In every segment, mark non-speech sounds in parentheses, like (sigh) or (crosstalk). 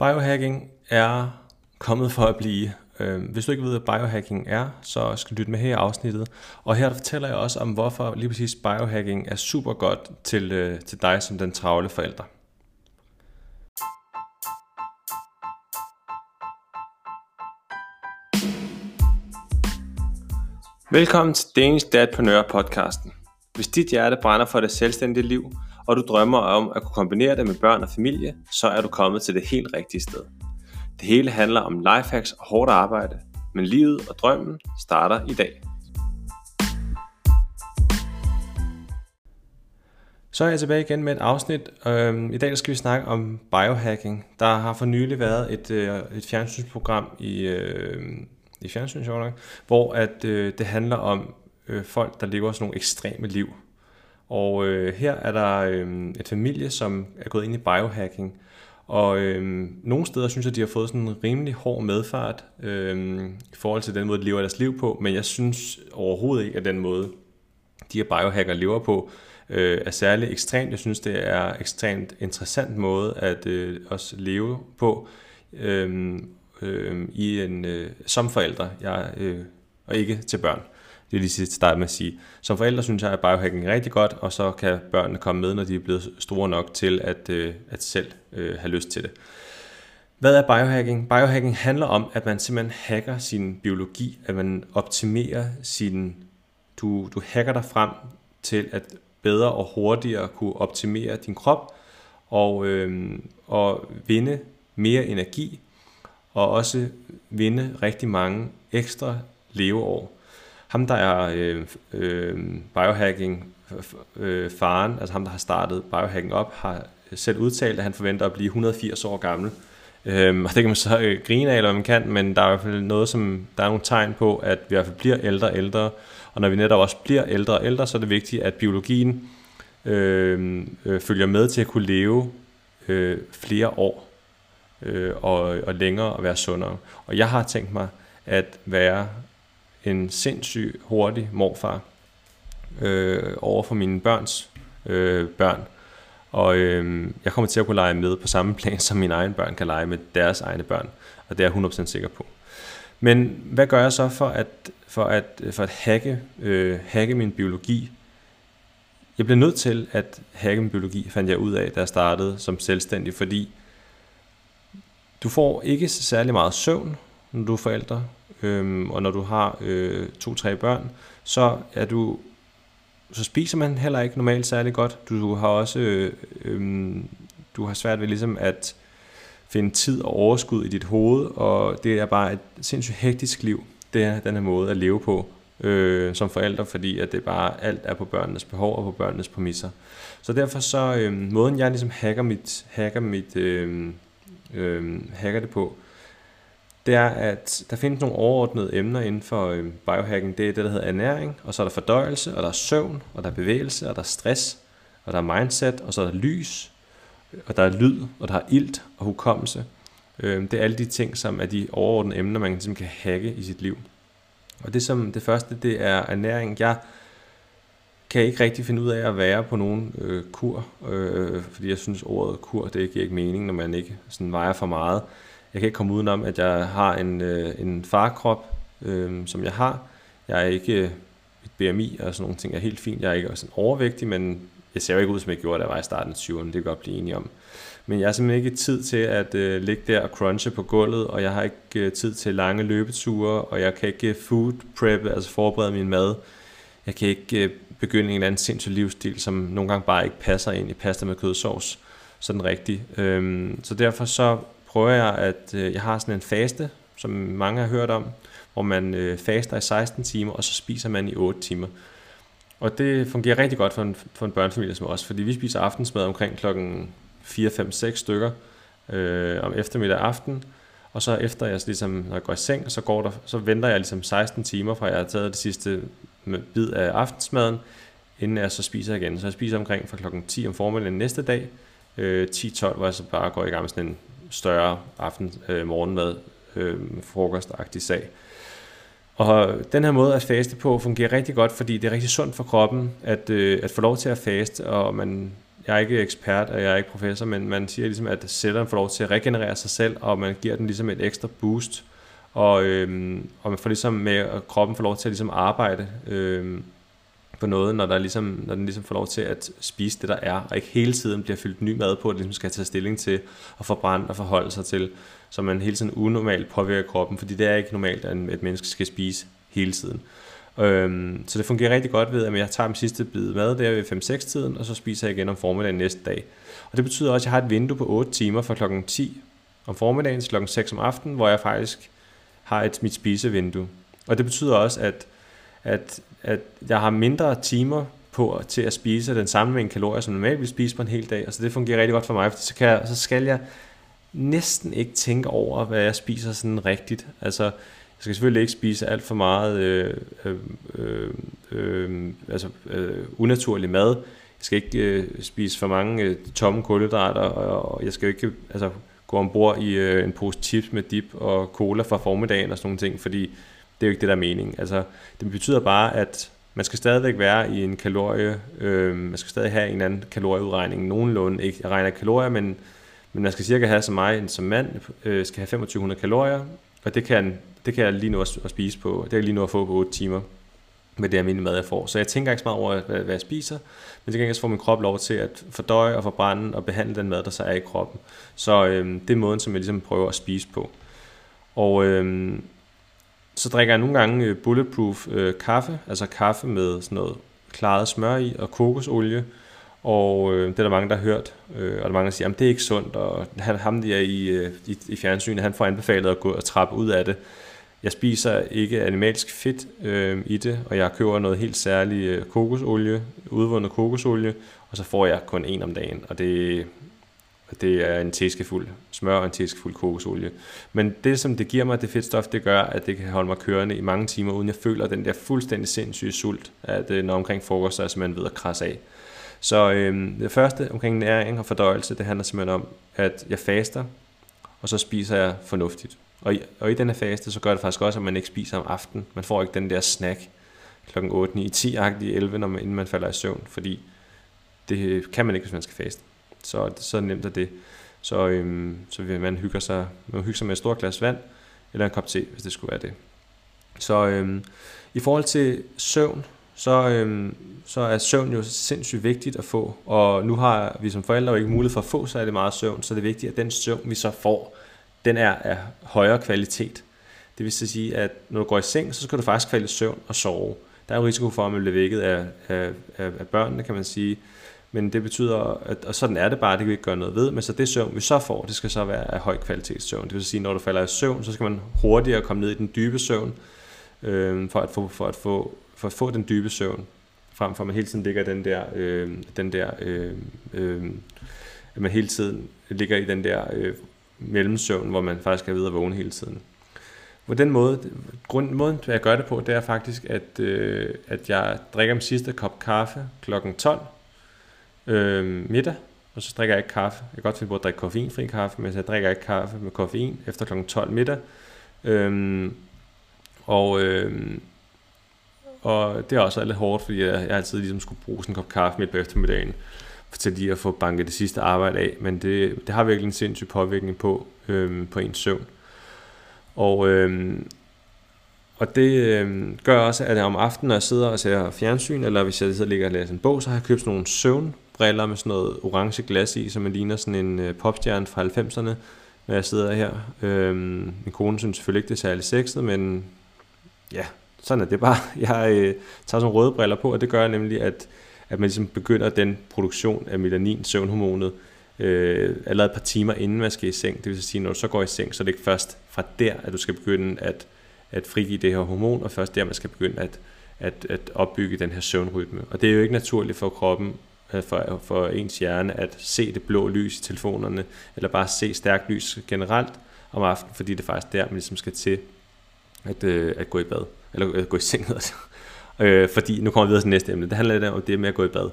Biohacking er kommet for at blive. Øhm, hvis du ikke ved, hvad biohacking er, så skal du lytte med her i afsnittet. Og her fortæller jeg også om, hvorfor lige præcis biohacking er super godt til, øh, til dig som den travle forælder. Velkommen til Danish Dadpreneur podcasten. Hvis dit hjerte brænder for det selvstændige liv, og du drømmer om at kunne kombinere det med børn og familie, så er du kommet til det helt rigtige sted. Det hele handler om lifehacks og hårdt arbejde, men livet og drømmen starter i dag. Så er jeg tilbage igen med et afsnit. Øhm, I dag skal vi snakke om biohacking. Der har for nylig været et, øh, et fjernsynsprogram i, øh, i fjernsynet, hvor at, øh, det handler om folk, der lever sådan nogle ekstreme liv. Og øh, her er der øh, et familie, som er gået ind i biohacking. Og øh, nogle steder synes jeg, de har fået sådan en rimelig hård medfart øh, i forhold til den måde, de lever deres liv på. Men jeg synes overhovedet ikke, at den måde, de her biohacker lever på, øh, er særlig ekstremt. Jeg synes, det er ekstremt interessant måde at øh, også leve på øh, øh, i en, øh, som forældre, jeg, øh, og ikke til børn. Det er lige sidst start med at sige. Som forældre synes jeg, at biohacking er rigtig godt, og så kan børnene komme med, når de er blevet store nok til at, øh, at selv øh, have lyst til det. Hvad er biohacking? Biohacking handler om, at man simpelthen hacker sin biologi, at man optimerer sin... Du, du hacker dig frem til at bedre og hurtigere kunne optimere din krop og, øh, og vinde mere energi og også vinde rigtig mange ekstra leveår ham der er øh, øh, biohacking øh, faren, altså ham der har startet biohacking op, har selv udtalt, at han forventer at blive 180 år gammel. Øhm, og det kan man så øh, grine af, eller man kan, men der er i hvert fald noget, som der er nogle tegn på, at vi i hvert fald bliver ældre og ældre. Og når vi netop også bliver ældre og ældre, så er det vigtigt, at biologien øh, øh, følger med til at kunne leve øh, flere år øh, og, og længere og være sundere. Og jeg har tænkt mig at være en sindssyg hurtig morfar øh, over for mine børns øh, børn. Og øh, jeg kommer til at kunne lege med på samme plan, (laughs) som mine egne børn kan lege med deres egne børn. Og det er jeg 100% sikker på. Men hvad gør jeg så for at, for at, for at hacke, øh, hacke min biologi? Jeg blev nødt til at hacke min biologi, fandt jeg ud af, da jeg startede som selvstændig, fordi du får ikke særlig meget søvn, når du er forældre. Øhm, og når du har øh, to-tre børn, så er du så spiser man heller ikke normalt særlig godt. Du har også øh, øh, du har svært ved ligesom at finde tid og overskud i dit hoved, og det er bare et sindssygt hektisk liv, det er den her måde at leve på øh, som forældre, fordi at det bare alt er på børnenes behov og på børnenes præmisser. Så derfor så øh, måden jeg ligesom hacker mit hacker mit øh, øh, hacker det på, det er, at der findes nogle overordnede emner inden for øh, biohacking. Det er det, der hedder ernæring, og så er der fordøjelse, og der er søvn, og der er bevægelse, og der er stress, og der er mindset, og så er der lys, og der er lyd, og der er ilt og hukommelse. Øh, det er alle de ting, som er de overordnede emner, man ligesom kan hacke i sit liv. Og det som det første, det er ernæring. Jeg kan ikke rigtig finde ud af at være på nogen øh, kur, øh, fordi jeg synes ordet kur, det giver ikke mening, når man ikke sådan vejer for meget jeg kan ikke komme udenom, at jeg har en, øh, en farkrop, øh, som jeg har. Jeg er ikke, øh, mit BMI og sådan nogle ting er helt fint. Jeg er ikke sådan overvægtig, men jeg ser jo ikke ud, som jeg gjorde, da jeg var i starten af 20'erne. Det kan godt blive enige om. Men jeg har simpelthen ikke tid til at øh, ligge der og crunche på gulvet, og jeg har ikke øh, tid til lange løbeture, og jeg kan ikke øh, food prep, altså forberede min mad. Jeg kan ikke øh, begynde en eller anden sindssyg livsstil, som nogle gange bare ikke passer ind i pasta med kødsovs sådan rigtigt. Øhm, så derfor så prøver jeg, at øh, jeg har sådan en faste, som mange har hørt om, hvor man øh, faster i 16 timer, og så spiser man i 8 timer. Og det fungerer rigtig godt for en, for en børnefamilie som os, fordi vi spiser aftensmad omkring klokken 4, 5, 6 stykker øh, om eftermiddag og aften, og så efter jeg så ligesom, når jeg går i seng, så, går der, så venter jeg ligesom 16 timer fra jeg har taget det sidste bid af aftensmaden, inden jeg så spiser igen. Så jeg spiser omkring fra klokken 10 om formiddagen næste dag, øh, 10-12, hvor jeg så bare går i gang med sådan en større aften, øh, morgenmad, øh, frokostagtig sag. Og den her måde at faste på fungerer rigtig godt, fordi det er rigtig sundt for kroppen at, øh, at få lov til at faste, og man, jeg er ikke ekspert, og jeg er ikke professor, men man siger ligesom, at cellerne får lov til at regenerere sig selv, og man giver den ligesom et ekstra boost, og, øh, og man får ligesom med, at kroppen får lov til at ligesom arbejde øh, på noget, når, der ligesom, når den ligesom får lov til at spise det, der er, og ikke hele tiden bliver fyldt ny mad på, at det ligesom skal tage stilling til og forbrænde og forholde sig til, så man hele tiden unormalt påvirker kroppen, fordi det er ikke normalt, at et menneske skal spise hele tiden. Øhm, så det fungerer rigtig godt ved, at jeg tager min sidste bid mad der ved 5-6 tiden, og så spiser jeg igen om formiddagen næste dag. Og det betyder også, at jeg har et vindue på 8 timer fra klokken 10 om formiddagen til klokken 6 om aftenen, hvor jeg faktisk har et mit spisevindue. Og det betyder også, at, at, at jeg har mindre timer på til at spise den samme mængde kalorier, som normalt vil spise på en hel dag. Og så det fungerer rigtig godt for mig, for så, kan jeg, så skal jeg næsten ikke tænke over, hvad jeg spiser sådan rigtigt. Altså, jeg skal selvfølgelig ikke spise alt for meget øh, øh, øh, øh, altså, øh, unaturlig mad. Jeg skal ikke øh, spise for mange øh, tomme kulhydrater, og, og jeg skal ikke altså, gå ombord i øh, en pose chips med dip og cola fra formiddagen og sådan nogle ting, fordi det er jo ikke det, der er meningen. Altså, det betyder bare, at man skal stadigvæk være i en kalorie, øh, man skal stadig have en eller anden kalorieudregning, nogenlunde, ikke jeg regner kalorier, men, men man skal cirka have som mig, som mand, øh, skal have 2500 kalorier, og det kan, det kan jeg lige nu at, at spise på, det kan jeg lige nu at få på 8 timer med det almindelige mad, jeg får. Så jeg tænker ikke så meget over, hvad, hvad jeg spiser, men det gengæld så får min krop lov til at fordøje og forbrænde og behandle den mad, der så er i kroppen. Så øh, det er måden, som jeg ligesom prøver at spise på. Og øh, så drikker jeg nogle gange øh, bulletproof øh, kaffe, altså kaffe med sådan noget klaret smør i og kokosolie. Og øh, det er der mange, der har hørt, øh, og der er mange, der siger, at det er ikke sundt, og han, ham der i, øh, i, i fjernsynet, han får anbefalet at gå og trappe ud af det. Jeg spiser ikke animalsk fedt øh, i det, og jeg køber noget helt særligt øh, kokosolie, udvundet kokosolie, og så får jeg kun en om dagen, og det, det er en teskefuld smør og en teskefuld kokosolie. Men det, som det giver mig, det fedtstof, det gør, at det kan holde mig kørende i mange timer, uden jeg føler den der fuldstændig sindssyge sult, at øh, når omkring frokost, så er jeg simpelthen ved at krasse af. Så øh, det første omkring næring og fordøjelse, det handler simpelthen om, at jeg faster, og så spiser jeg fornuftigt. Og i, og i denne faste, så gør det faktisk også, at man ikke spiser om aftenen. Man får ikke den der snack kl. 8, 9, 10, 11, når man, inden man falder i søvn, fordi det kan man ikke, hvis man skal faste. Så, så nemt er det. Så, øhm, så vil man hygge sig, man hygge sig med et stort glas vand, eller en kop te, hvis det skulle være det. Så øhm, i forhold til søvn, så, øhm, så er søvn jo sindssygt vigtigt at få, og nu har vi som forældre jo ikke mulighed for at få særlig meget søvn, så det er vigtigt, at den søvn, vi så får, den er af højere kvalitet. Det vil sige, at når du går i seng, så skal du faktisk falde i søvn og sove. Der er jo risiko for, at man bliver vækket af, af, af, af børnene, kan man sige. Men det betyder, at, og sådan er det bare, det kan vi ikke gøre noget ved, men så det søvn, vi så får, det skal så være af høj kvalitetssøvn. Det vil sige, når du falder i søvn, så skal man hurtigere komme ned i den dybe søvn, øh, for, at få, for, at få, for at få den dybe søvn, frem for at man hele tiden ligger den der, øh, den der øh, øh, at man hele tiden ligger i den der øh, mellemsøvn, hvor man faktisk er ved at vågne hele tiden. På den måde, grund, måden jeg gør det på, det er faktisk, at, øh, at jeg drikker min sidste kop kaffe kl. 12 øh, middag, og så drikker jeg ikke kaffe. Jeg kan godt finde på at drikke koffeinfri kaffe, men jeg drikker ikke kaffe med koffein efter kl. 12 middag. Øh, og, øh, og det er også lidt hårdt, fordi jeg, jeg altid ligesom skulle bruge sådan en kop kaffe midt på eftermiddagen til lige at få banket det sidste arbejde af, men det, det har virkelig en sindssyg påvirkning på, øhm, på ens søvn. Og, øhm, og det øhm, gør også, at om aftenen, når jeg sidder og ser fjernsyn, eller hvis jeg sidder og ligger og læser en bog, så har jeg købt sådan nogle briller med sådan noget orange glas i, som man ligner sådan en øh, popstjerne fra 90'erne, når jeg sidder her. Øhm, min kone synes selvfølgelig ikke, det er særlig sexet, men ja, sådan er det bare. (laughs) Jeg øh, tager sådan røde briller på, og det gør nemlig, at at man ligesom begynder den produktion af melanin, søvnhormonet, øh, allerede et par timer inden man skal i seng. Det vil sige, når du så går i seng, så er det ikke først fra der, at du skal begynde at, at frigive det her hormon, og først der, man skal begynde at, at, at opbygge den her søvnrytme. Og det er jo ikke naturligt for kroppen, Øh, for, for ens hjerne, at se det blå lys i telefonerne, eller bare se stærkt lys generelt om aftenen, fordi det er faktisk der, man ligesom skal til at, øh, at gå i bad, eller at gå i seng, altså. (laughs) Øh, fordi, nu kommer vi videre til næste emne, det handler lidt om det med at gå i bad.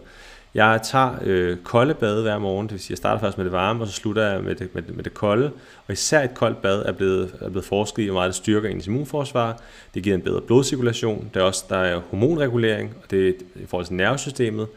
Jeg tager øh, kolde bade hver morgen, det vil sige, jeg starter først med det varme, og så slutter jeg med det, med det, med det kolde. Og især et koldt bad er blevet, er blevet forsket i, hvor meget det styrker ens immunforsvar. Det giver en bedre blodcirkulation. Der er også der er hormonregulering, og det i forhold til nervesystemet.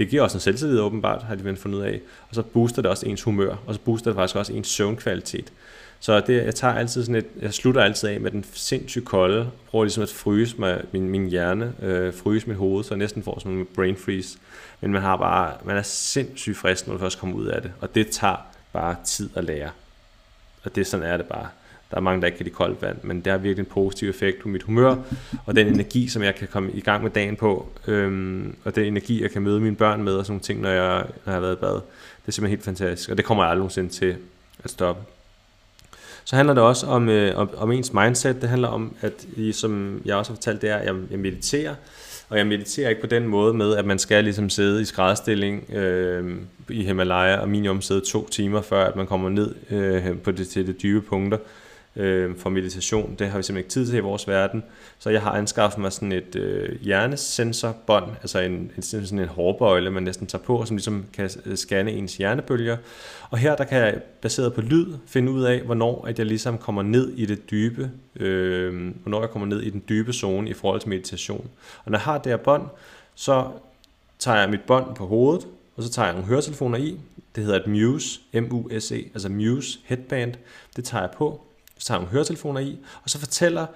Det giver også en selvtillid åbenbart, har de vel fundet ud af. Og så booster det også ens humør, og så booster det faktisk også ens søvnkvalitet. Så det, jeg tager altid sådan et, jeg slutter altid af med den sindssygt kolde, prøver ligesom at fryse mig, min, min hjerne, øh, fryse mit hoved, så jeg næsten får sådan en brain freeze. Men man har bare, man er sindssygt frisk, når du først kommer ud af det, og det tager bare tid at lære. Og det sådan er det bare. Der er mange, der ikke kan lide koldt vand, men det har virkelig en positiv effekt på mit humør, og den energi, som jeg kan komme i gang med dagen på, øhm, og den energi, jeg kan møde mine børn med, og sådan nogle ting, når jeg, når jeg har været i bad. Det er simpelthen helt fantastisk, og det kommer jeg aldrig nogensinde til at stoppe. Så handler det også om, øh, om, om ens mindset. Det handler om, at som jeg også har fortalt, det er, at jeg, jeg mediterer. Og jeg mediterer ikke på den måde med, at man skal ligesom sidde i skrædstilling øh, i Himalaya og minimum sidde to timer, før at man kommer ned øh, på det, til det dybe punkter øh, for meditation. Det har vi simpelthen ikke tid til i vores verden. Så jeg har anskaffet mig sådan et øh, hjernesensorbånd, altså en, en, sådan en hårbøjle, man næsten tager på, som ligesom kan øh, scanne ens hjernebølger. Og her der kan jeg, baseret på lyd, finde ud af, hvornår at jeg ligesom kommer ned i det dybe, øh, hvornår jeg kommer ned i den dybe zone i forhold til meditation. Og når jeg har det her bånd, så tager jeg mit bånd på hovedet, og så tager jeg nogle høretelefoner i. Det hedder et Muse, M-U-S-E, altså Muse Headband. Det tager jeg på, så tager nogle høretelefoner i, og så fortæller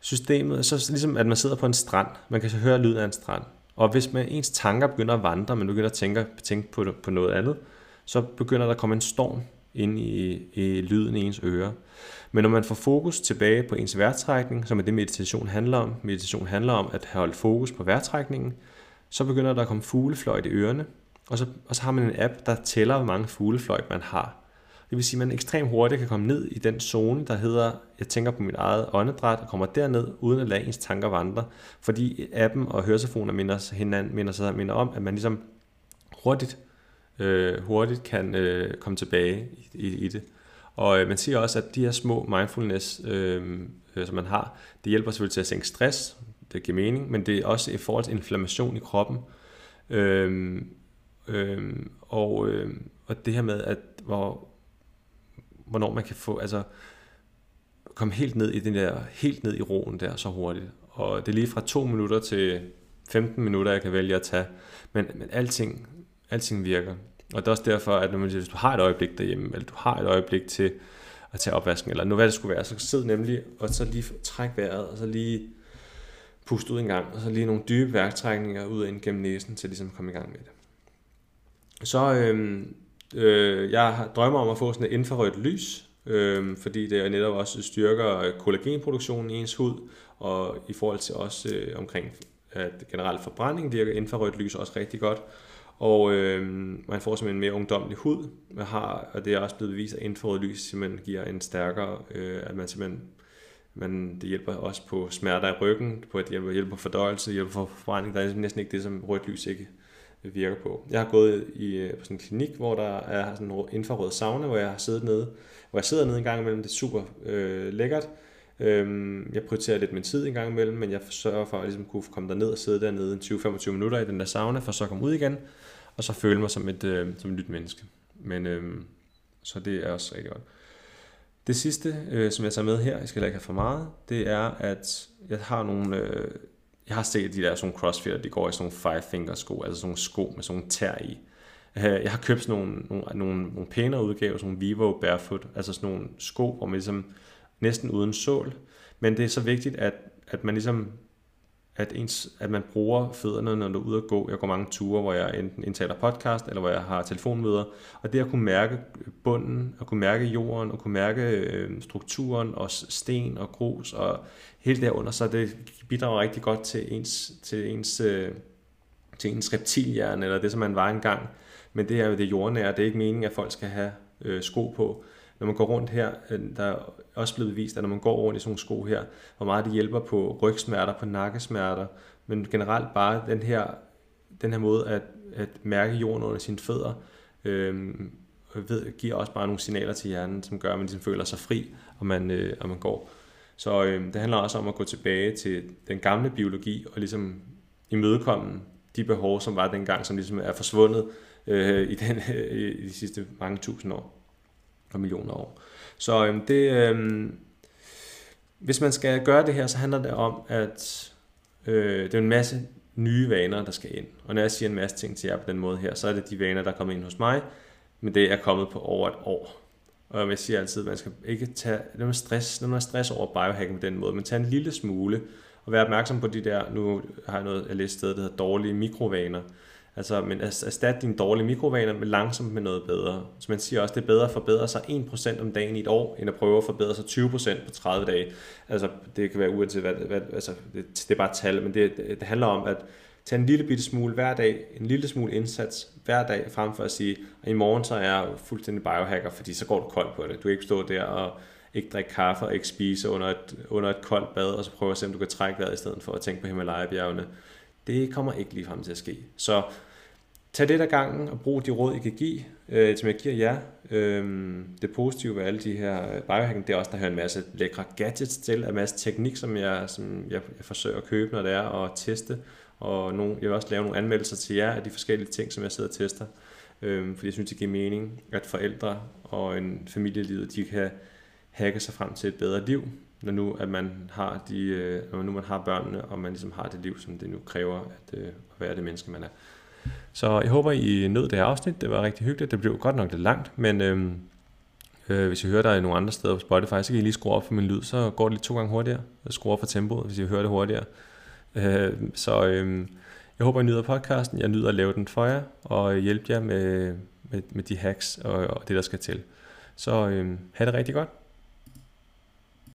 systemet, så ligesom at man sidder på en strand, man kan så høre lyden af en strand. Og hvis man, ens tanker begynder at vandre, man begynder at tænke, tænke på, på noget andet, så begynder der at komme en storm ind i, i lyden i ens ører. Men når man får fokus tilbage på ens vejrtrækning, som er det meditation handler om, meditation handler om at holde fokus på vejrtrækningen, så begynder der at komme fuglefløjt i ørerne, og så, og så har man en app, der tæller, hvor mange fuglefløjt man har. Det vil sige, at man ekstremt hurtigt kan komme ned i den zone, der hedder, jeg tænker på mit eget åndedræt, og kommer derned, uden at lade ens tanker vandre. Fordi appen og høretelefoner minder, hinanden, minder, sig, minder om, at man ligesom hurtigt, øh, hurtigt kan øh, komme tilbage i, i, i det. Og øh, man siger også, at de her små mindfulness, øh, øh, som man har, det hjælper selvfølgelig til at sænke stress, det giver mening, men det er også i forhold til inflammation i kroppen. Øh, øh, og, øh, og det her med, at hvor, hvornår man kan få, altså komme helt ned i den der, helt ned i roen der så hurtigt. Og det er lige fra to minutter til 15 minutter, jeg kan vælge at tage. Men, men alting, alting virker. Og det er også derfor, at når man siger, hvis du har et øjeblik derhjemme, eller du har et øjeblik til at tage opvasken, eller nu hvad det skulle være, så sid nemlig, og så lige træk vejret, og så lige pust ud en gang, og så lige nogle dybe værktrækninger ud ind gennem næsen, til ligesom at komme i gang med det. Så øhm, Øh, jeg drømmer om at få sådan et infrarødt lys, øh, fordi det netop også styrker kollagenproduktionen i ens hud, og i forhold til også øh, omkring at generelt forbrænding virker infrarødt lys også rigtig godt. Og øh, man får simpelthen en mere ungdomlig hud, man har, og det er også blevet bevist, at infrarødt lys simpelthen giver en stærkere, øh, at man simpelthen men det hjælper også på smerter i ryggen, på at det hjælper, hjælper på fordøjelse, hjælper på forbrænding. Der er næsten ikke det, som rødt lys ikke virker på. Jeg har gået i, øh, på sådan en klinik, hvor der er sådan en infrarød sauna, hvor jeg har siddet nede, hvor jeg sidder nede en gang imellem. Det er super øh, lækkert. Øhm, jeg prioriterer lidt min tid en gang imellem, men jeg sørger for at ligesom kunne komme derned og sidde dernede 20-25 minutter i den der sauna, for så at komme ud igen, og så føle mig som et, øh, som et nyt menneske. Men øh, så det er også rigtig godt. Det sidste, øh, som jeg tager med her, jeg skal ikke have for meget, det er, at jeg har nogle øh, jeg har set de der sådan crossfitter, de går i sådan nogle five finger sko, altså sådan nogle sko med sådan nogle tær i. Øh, jeg har købt sådan nogle, nogle, nogle, nogle pænere udgaver, sådan nogle Vivo Barefoot, altså sådan nogle sko, hvor man ligesom næsten uden sål. Men det er så vigtigt, at, at man ligesom at, ens, at man bruger fødderne, når du er ude at gå. Jeg går mange ture, hvor jeg enten indtaler podcast, eller hvor jeg har telefonmøder. Og det at kunne mærke bunden, at kunne mærke jorden, og kunne mærke øh, strukturen, og sten og grus, og hele derunder, så det bidrager rigtig godt til ens, til ens, øh, til ens reptilhjerne, eller det, som man var engang. Men det er jo det jordnære. Det er ikke meningen, at folk skal have øh, sko på. Når man går rundt her, øh, der er også blevet vist, at når man går rundt i sådan nogle sko her, hvor meget det hjælper på rygsmerter, på nakkesmerter, men generelt bare den her, den her måde at, at mærke jorden under sine fødder, øh, ved, giver også bare nogle signaler til hjernen, som gør, at man ligesom føler sig fri, og man, øh, og man går. Så øh, det handler også om at gå tilbage til den gamle biologi og ligesom imødekomme de behov, som var dengang, som ligesom er forsvundet øh, i, den, øh, (laughs) i de sidste mange tusind år og millioner år. Så øhm, det, øhm, hvis man skal gøre det her, så handler det om, at øh, det er en masse nye vaner, der skal ind. Og når jeg siger en masse ting til jer på den måde her, så er det de vaner, der kommer ind hos mig, men det er kommet på over et år. Og jeg siger altid, at man skal ikke tage noget stress, noget stress over biohacking på den måde, men tage en lille smule, og være opmærksom på de der, nu har jeg noget, jeg læst sted, der hedder dårlige mikrovaner. Altså, men erstat dine dårlige mikrovaner med langsomt med noget bedre. Så man siger også, det er bedre at forbedre sig 1% om dagen i et år, end at prøve at forbedre sig 20% på 30 dage. Altså, det kan være uanset hvad, hvad altså, det, det er bare tal, men det, det handler om at tage en lille bitte smule hver dag, en lille smule indsats hver dag, frem for at sige, at i morgen så er jeg fuldstændig biohacker, fordi så går du kold på det. Du kan ikke stå der og ikke drikke kaffe og ikke spise under et, under et koldt bad, og så prøve at se, om du kan trække vejret i stedet for at tænke på Himalaya-bjergene. Det kommer ikke lige frem til at ske. Så tag det af gangen og brug de råd, I kan give, øh, som jeg giver jer. Øh, det positive ved alle de her øh, biohacking, det er også, der hører en masse lækre gadgets til, en masse teknik, som jeg, som jeg, jeg forsøger at købe, når det er, og teste. Og nogle, jeg vil også lave nogle anmeldelser til jer af de forskellige ting, som jeg sidder og tester. Øh, fordi jeg synes, det giver mening, at forældre og en familieliv, de kan hacke sig frem til et bedre liv, når nu at man har de, øh, når nu man har børnene, og man ligesom har det liv, som det nu kræver at, øh, at være det menneske, man er. Så jeg håber, I nød det her afsnit. Det var rigtig hyggeligt. Det blev godt nok lidt langt, men øhm, øh, hvis I hører dig i nogle andre steder på Spotify, så kan I lige skrue op for min lyd, så går det lige to gange hurtigere. Skrue op for tempoet, hvis I hører det hurtigere. Øh, så øh, jeg håber, I nyder podcasten. Jeg nyder at lave den for jer, og hjælpe jer med, med, med de hacks og, og det, der skal til. Så øh, have det rigtig godt.